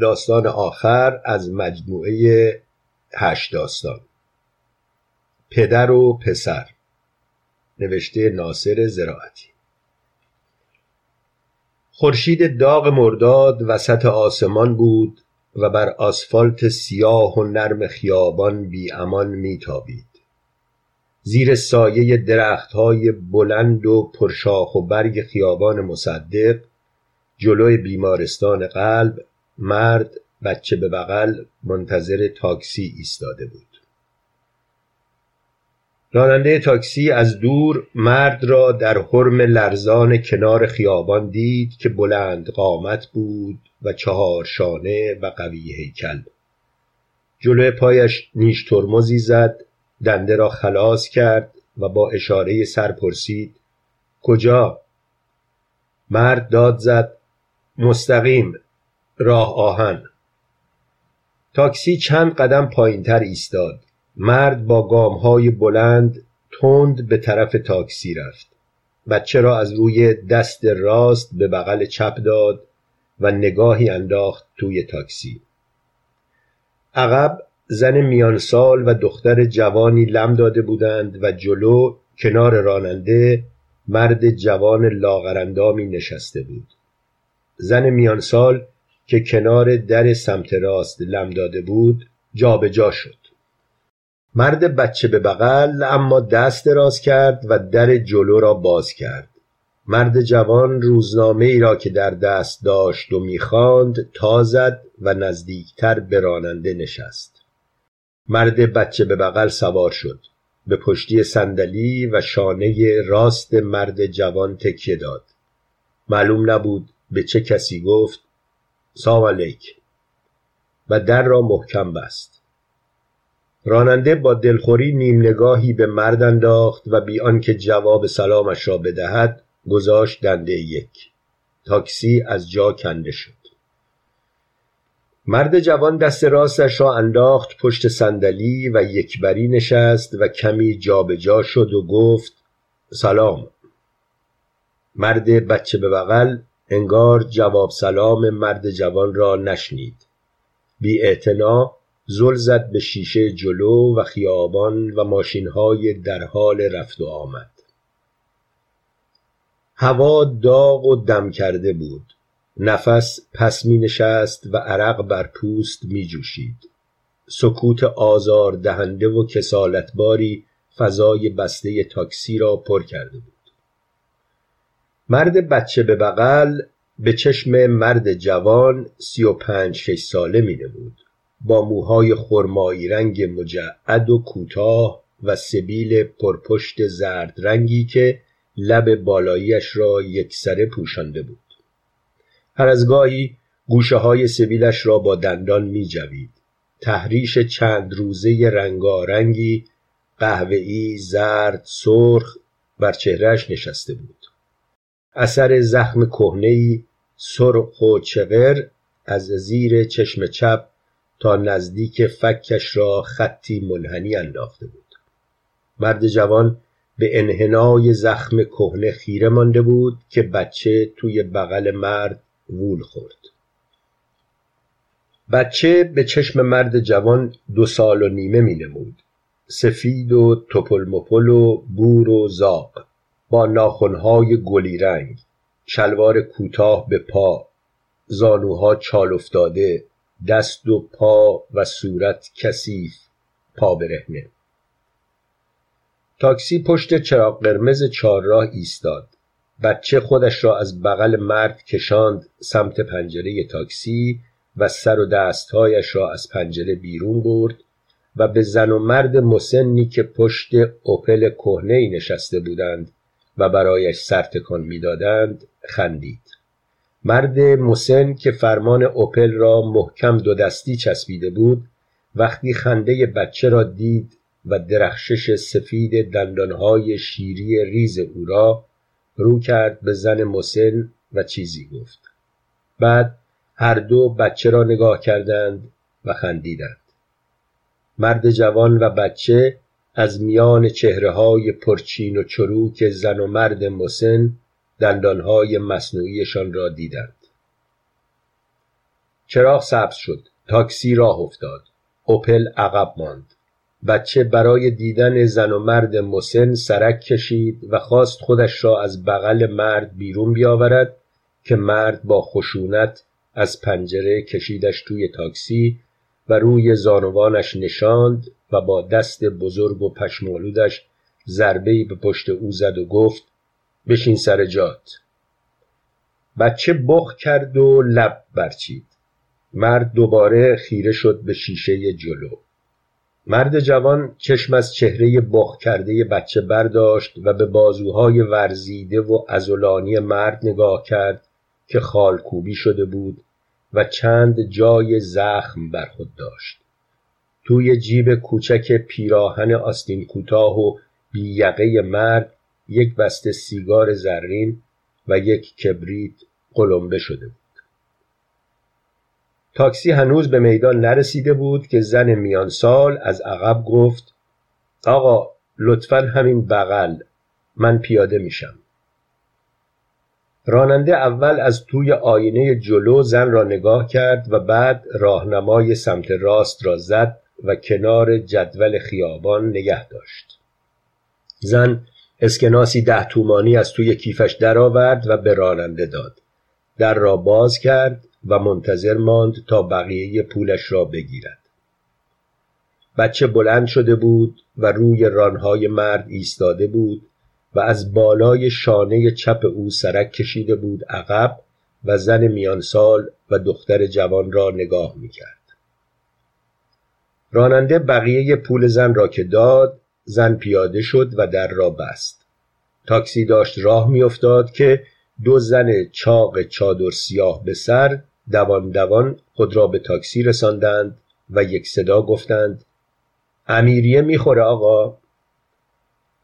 داستان آخر از مجموعه هشت داستان. پدر و پسر. نوشته ناصر زراعتی. خورشید داغ مرداد وسط آسمان بود و بر آسفالت سیاه و نرم خیابان بی امان میتابید. زیر سایه درختهای بلند و پرشاخ و برگ خیابان مصدق جلوی بیمارستان قلب مرد بچه به بغل منتظر تاکسی ایستاده بود. راننده تاکسی از دور مرد را در حرم لرزان کنار خیابان دید که بلند قامت بود و چهار شانه و قوی هیکل. جلوی پایش نیش ترمزی زد دنده را خلاص کرد و با اشاره سر پرسید کجا؟ مرد داد زد مستقیم. راه آهن. تاکسی چند قدم پایینتر ایستاد. مرد با گامهای بلند تند به طرف تاکسی رفت بچه را از روی دست راست به بغل چپ داد و نگاهی انداخت توی تاکسی. عقب زن میان سال و دختر جوانی لم داده بودند و جلو کنار راننده مرد جوان لاغرندامی نشسته بود. زن میان سال که کنار در سمت راست لم داده بود جابجا جا شد. مرد بچه به بغل اما دست دراز کرد و در جلو را باز کرد. مرد جوان روزنامه ای را که در دست داشت و می‌خواند تا زد و نزدیکتر به راننده نشست. مرد بچه به بغل سوار شد. به پشتی صندلی و شانه راست مرد جوان تکیه داد. معلوم نبود به چه کسی گفت سلام علیک. و در را محکم بست. راننده با دلخوری نیم نگاهی به مرد انداخت و بی آنکه جواب سلامش را بدهد گذاشت دنده یک. تاکسی از جا کنده شد. مرد جوان دست راستش را انداخت پشت صندلی و یکبری نشست و کمی جابجا جا شد و گفت سلام. مرد بچه به بغل انگار جواب سلام مرد جوان را نشنید. بی اعتنا زل زد به شیشه جلو و خیابان و ماشینهای در حال رفت و آمد. هوا داغ و دم کرده بود. نفس پس می نشست و عرق بر پوست می جوشید سکوت آزار دهنده و کسالتباری فضای بسته تاکسی را پر کرده بود. مرد بچه به بغل به چشم مرد جوان سی و پنج شش ساله می نمود با موهای خرمایی رنگ مجعد و کوتاه و سبیل پرپشت زرد رنگی که لب بالاییش را یکسره پوشانده بود. هر از گاهی گوشه های سبیلش را با دندان می جوید. تحریش چند روزه رنگارنگی قهوه‌ای زرد سرخ بر چهرهش نشسته بود. اثر زخم کهنهای سرخ و چغر از زیر چشم چپ تا نزدیک فکش را خطی منحنی انداخته بود. مرد جوان به انحنای زخم کهنه خیره مانده بود که بچه توی بغل مرد وول خورد. بچه به چشم مرد جوان دو سال و نیمه می نمود. سفید و توپل و بور و زاق با ناخنهای گلی رنگ شلوار کوتاه به پا زانوها چال افتاده دست و پا و صورت کثیف پا برهنه. تاکسی پشت چراغ قرمز چهارراه ایستاد. بچه خودش را از بغل مرد کشاند سمت پنجره تاکسی و سر و دستهایش را از پنجره بیرون برد و به زن و مرد مسنی که پشت اوپل کهنه نشسته بودند و برایش سرتکان می‌دادند خندید. مرد مسن که فرمان اوپل را محکم دو دستی چسبیده بود وقتی خنده بچه را دید و درخشش سفید دندانهای شیری ریز او را رو کرد به زن مسن و چیزی گفت. بعد هر دو بچه را نگاه کردند و خندیدند. مرد جوان و بچه از میان چهره های پرچین و چروک زن و مرد مسن دندانهای مصنوعیشان را دیدند. چراغ سبز شد. تاکسی راه افتاد. اوپل عقب ماند. بچه برای دیدن زن و مرد مسن سرک کشید و خواست خودش را از بغل مرد بیرون بیاورد که مرد با خشونت از پنجره کشیدش توی تاکسی و روی زانوانش نشاند و با دست بزرگ و پشمالودش ضربه‌ای به پشت او زد و گفت بشین سر جات. بچه بخ کرد و لب برچید. مرد دوباره خیره شد به شیشه جلو. مرد جوان چشم از چهره بخ کرده بچه برداشت و به بازوهای ورزیده و ازولانی مرد نگاه کرد که خالکوبی شده بود و چند جای زخم بر خود داشت. توی جیب کوچک پیراهن آستین کوتاه و بییقه مرد یک بسته سیگار زرین و یک کبریت قلمبه شده بود. تاکسی هنوز به میدان نرسیده بود که زن میان سال از عقب گفت آقا لطفا همین بغل من پیاده میشم. راننده اول از توی آینه جلو زن را نگاه کرد و بعد راهنمای سمت راست را زد و کنار جدول خیابان نگه داشت. زن اسکناسی ده تومانی از توی کیفش درآورد و به راننده داد. در را باز کرد و منتظر ماند تا بقیه پولش را بگیرد. بچه بلند شده بود و روی رانهای مرد ایستاده بود و از بالای شانه چپ او سرک کشیده بود عقب و زن میانسال و دختر جوان را نگاه می‌کرد. راننده بقیه پول زن را که داد زن پیاده شد و در را بست. تاکسی داشت راه میافتاد که دو زن چاق چادر سیاه به سر دوان دوان خود را به تاکسی رساندند و یک صدا گفتند امیریه می‌خوره آقا.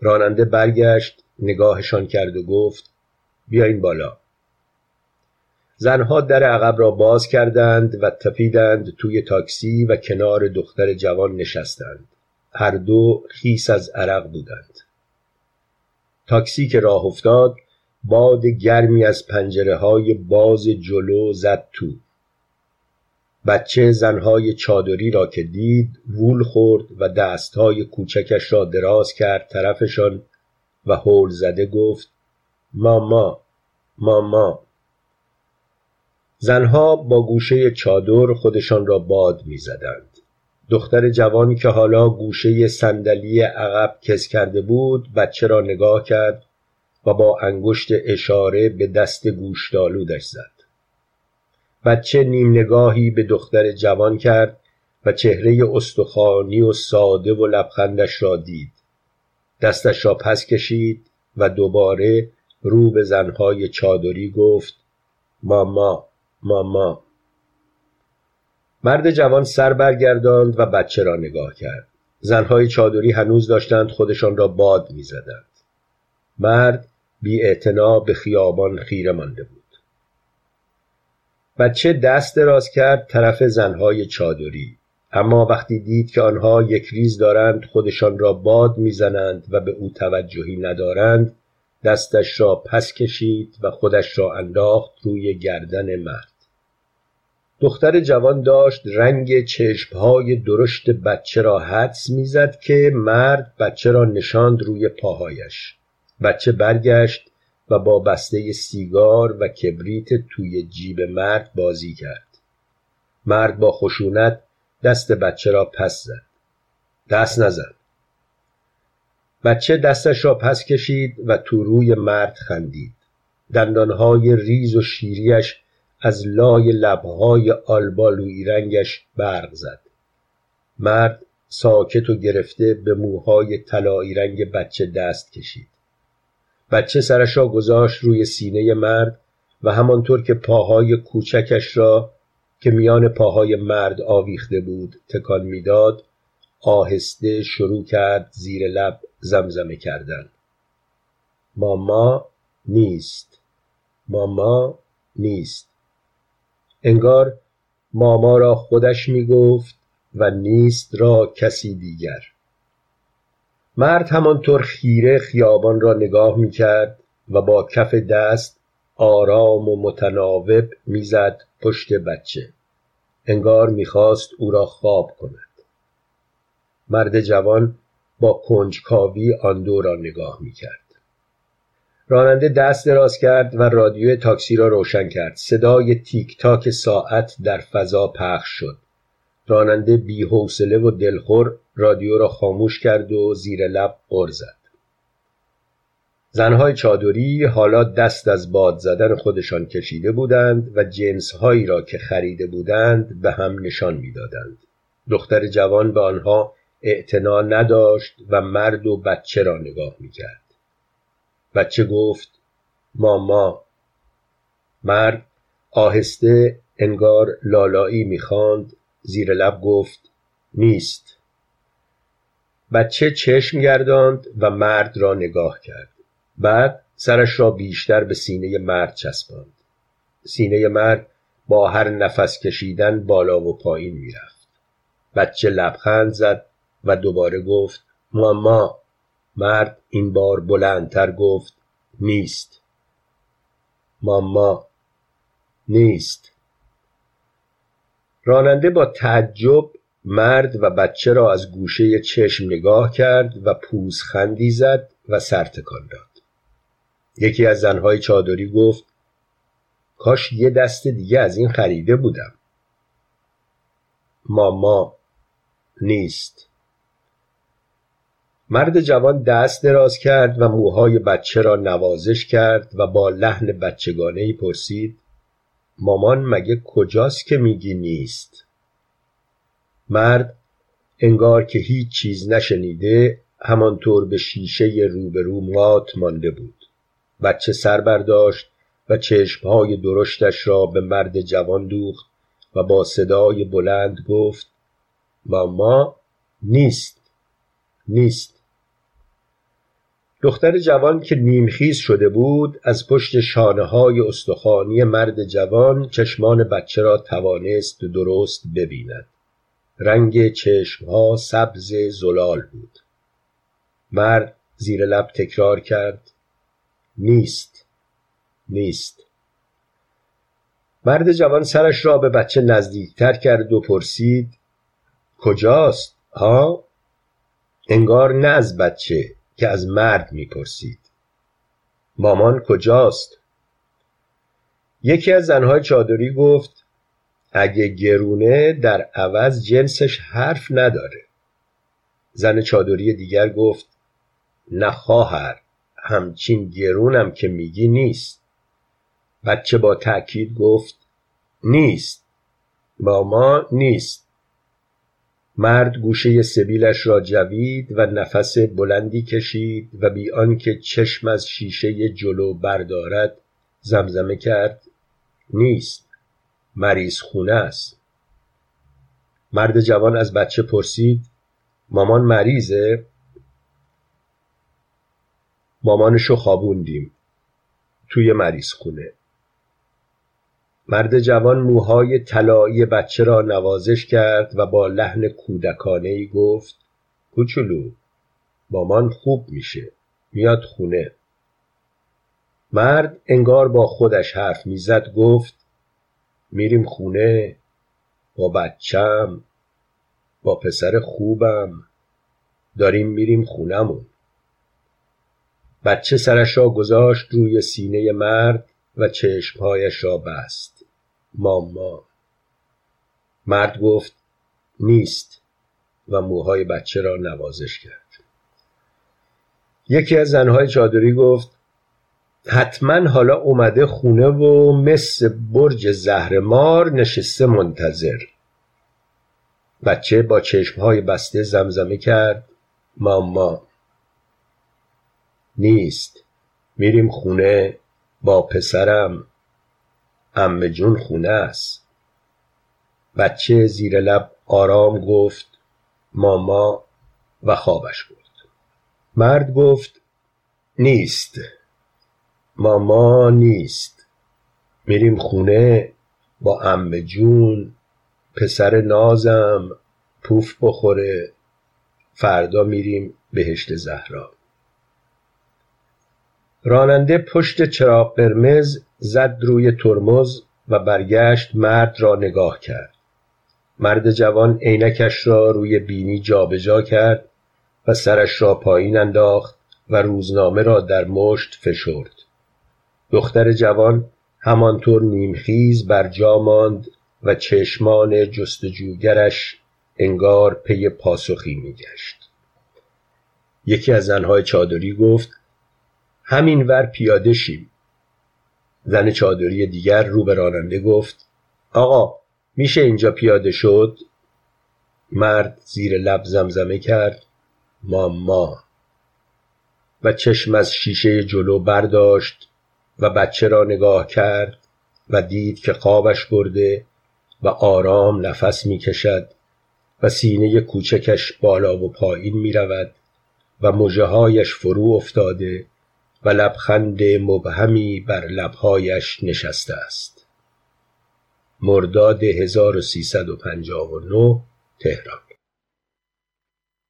راننده برگشت نگاهشان کرد و گفت بیاین بالا. زنها در عقب را باز کردند و تپیدند توی تاکسی و کنار دختر جوان نشستند. هر دو خیس از عرق بودند. تاکسی که راه افتاد باد گرمی از پنجره های باز جلو زد تو. بچه زنهای چادری را که دید وول خورد و دستهای کوچکش را دراز کرد طرفشان و هول زده گفت ماما ماما. زنها با گوشه چادر خودشان را باد می‌زدند. دختر جوانی که حالا گوشه صندلی عقب کس کرده بود بچه را نگاه کرد و با انگشت اشاره به دست گوشتالودش زد. بچه نیم نگاهی به دختر جوان کرد و چهره استخوانی و ساده و لبخندش را دید. دستش را پس کشید و دوباره رو به زنهای چادری گفت ماما ماما. مرد جوان سر برگرداند و بچه را نگاه کرد. زنهای چادری هنوز داشتند خودشان را باد می‌زدند. مرد بی به خیابان خیره مانده بود. بچه دست دراز کرد طرف زنهای چادری. اما وقتی دید که آنها یک ریز دارند خودشان را باد می‌زنند و به او توجهی ندارند دستش را پس کشید و خودش را انداخت روی گردن مرد. دختر جوان داشت رنگ چشمهای درشت بچه را حدس می‌زد که مرد بچه را نشاند روی پاهایش. بچه برگشت و با بسته سیگار و کبریت توی جیب مرد بازی کرد. مرد با خشونت دست بچه را پس زد. دست نزد. بچه دستش را پس کشید و تو روی مرد خندید. دندانهای ریز و شیریش از لای لبهای آلبالوی رنگش برق زد. مرد ساکت و گرفته به موهای طلایی رنگ بچه دست کشید. بچه سرش را گذاشت روی سینه مرد و همانطور که پاهای کوچکش را که میان پاهای مرد آویخته بود تکان می‌داد آهسته شروع کرد زیر لب زمزمه کردن. ماما نیست. ماما نیست. انگار ماما را خودش می گفت و نیست را کسی دیگر. مرد همانطور خیره خیابان را نگاه می کرد و با کف دست آرام و متناوب می‌زد پشت بچه. انگار می‌خواست او را خواب کند. مرد جوان با کنجکاوی آن دو را نگاه می‌کرد. راننده دست دراز کرد و رادیو تاکسی را روشن کرد. صدای تیک تاک ساعت در فضا پخش شد. راننده بی و دلخور رادیو را خاموش کرد و زیر لب غر زد. زنهای چادری حالا دست از باد زدن خودشان کشیده بودند و جنسهایی را که خریده بودند به هم نشان می‌دادند. دختر جوان به آنها اعتنا نداشت و مرد و بچه را نگاه می‌کرد. بچه گفت ماما مرد آهسته انگار لالایی می‌خواند زیر لب گفت نیست. بچه چشم گرداند و مرد را نگاه کرد. بعد سرش را بیشتر به سینه مرد چسباند. سینه مرد با هر نفس کشیدن بالا و پایین می‌رفت. بچه لبخند زد و دوباره گفت ماما مرد این بار بلندتر گفت نیست. ماما نیست. راننده با تعجب مرد و بچه را از گوشه چشم نگاه کرد و پوزخندی زد و سر تکان داد. یکی از زنهای چادری گفت کاش یه دست دیگه از این خریده بودم. ماما نیست. مرد جوان دست دراز کرد و موهای بچه را نوازش کرد و با لحن بچگانه پرسید مامان مگه کجاست که میگی نیست؟ مرد انگار که هیچ چیز نشنیده همانطور به شیشه روبرو مات مانده بود. بچه سر برداشت و چشمهای درشتش را به مرد جوان دوخت و با صدای بلند گفت ماما نیست نیست. دختر جوان که نیمخیز شده بود از پشت شانه های استخوانی مرد جوان چشمان بچه را توانست درست ببیند. رنگ چشمها سبز زلال بود. مرد زیر لب تکرار کرد. نیست نیست. مرد جوان سرش را به بچه نزدیکتر کرد و پرسید کجاست؟ ها انگار نه از بچه. که از مرد می‌پرسید. مامان کجاست؟ یکی از زنهای چادری گفت اگه گرونه در عوض جنسش حرف نداره. زن چادری دیگر گفت نه خواهر همچین گرونم که میگی نیست. بچه با تأکید گفت نیست. ماما نیست. مرد گوشه سبیلش را جوید و نفس بلندی کشید و بی آنکه چشم از شیشه جلو بردارد زمزمه کرد نیست مریض خونه است. مرد جوان از بچه پرسید مامان مریضه؟ مامانشو خوابوندیم توی مریض خونه. مرد جوان موهای طلایی بچه را نوازش کرد و با لحن کودکانه ای گفت کوچولو مامان خوب میشه میاد خونه. مرد انگار با خودش حرف می‌زد گفت میریم خونه با بچم با پسر خوبم داریم میریم خونمون بچه سرش را گذاشت روی سینه مرد و چشمهایش را بست. ماما. مرد گفت نیست و موهای بچه را نوازش کرد. یکی از زنهای چادری گفت حتما حالا اومده خونه و مثل برج زهرمار نشسته منتظر. بچه با چشمهای بسته زمزمه کرد. ماما نیست. میریم خونه با پسرم. امه جون خونه است. بچه زیر لب آرام گفت ماما و خوابش برد. مرد گفت نیست. ماما نیست. میریم خونه با امه جون پسر نازم پوف بخوره. فردا میریم بهشت زهرا. راننده پشت چراغ قرمز زد روی ترمز و برگشت مرد را نگاه کرد. مرد جوان عینکش را روی بینی جابجا کرد و سرش را پایین انداخت و روزنامه را در مشت فشرد. دختر جوان همانطور نیمخیز بر جا ماند و چشمان جستجوگرش انگار پی پاسخی میگشت. یکی از زنهای چادری گفت همین ور پیاده شیم. زن چادری دیگر رو به راننده گفت آقا میشه اینجا پیاده شد؟ مرد زیر لب زمزمه کرد ماما. و چشم از شیشه جلو برداشت و بچه را نگاه کرد و دید که خوابش برده و آرام نفس می‌کشد و سینه کوچکش بالا و پایین می رود و مژههایش فرو افتاده و لبخند مبهمی بر لبهایش نشسته است. مرداد 1359 تهران.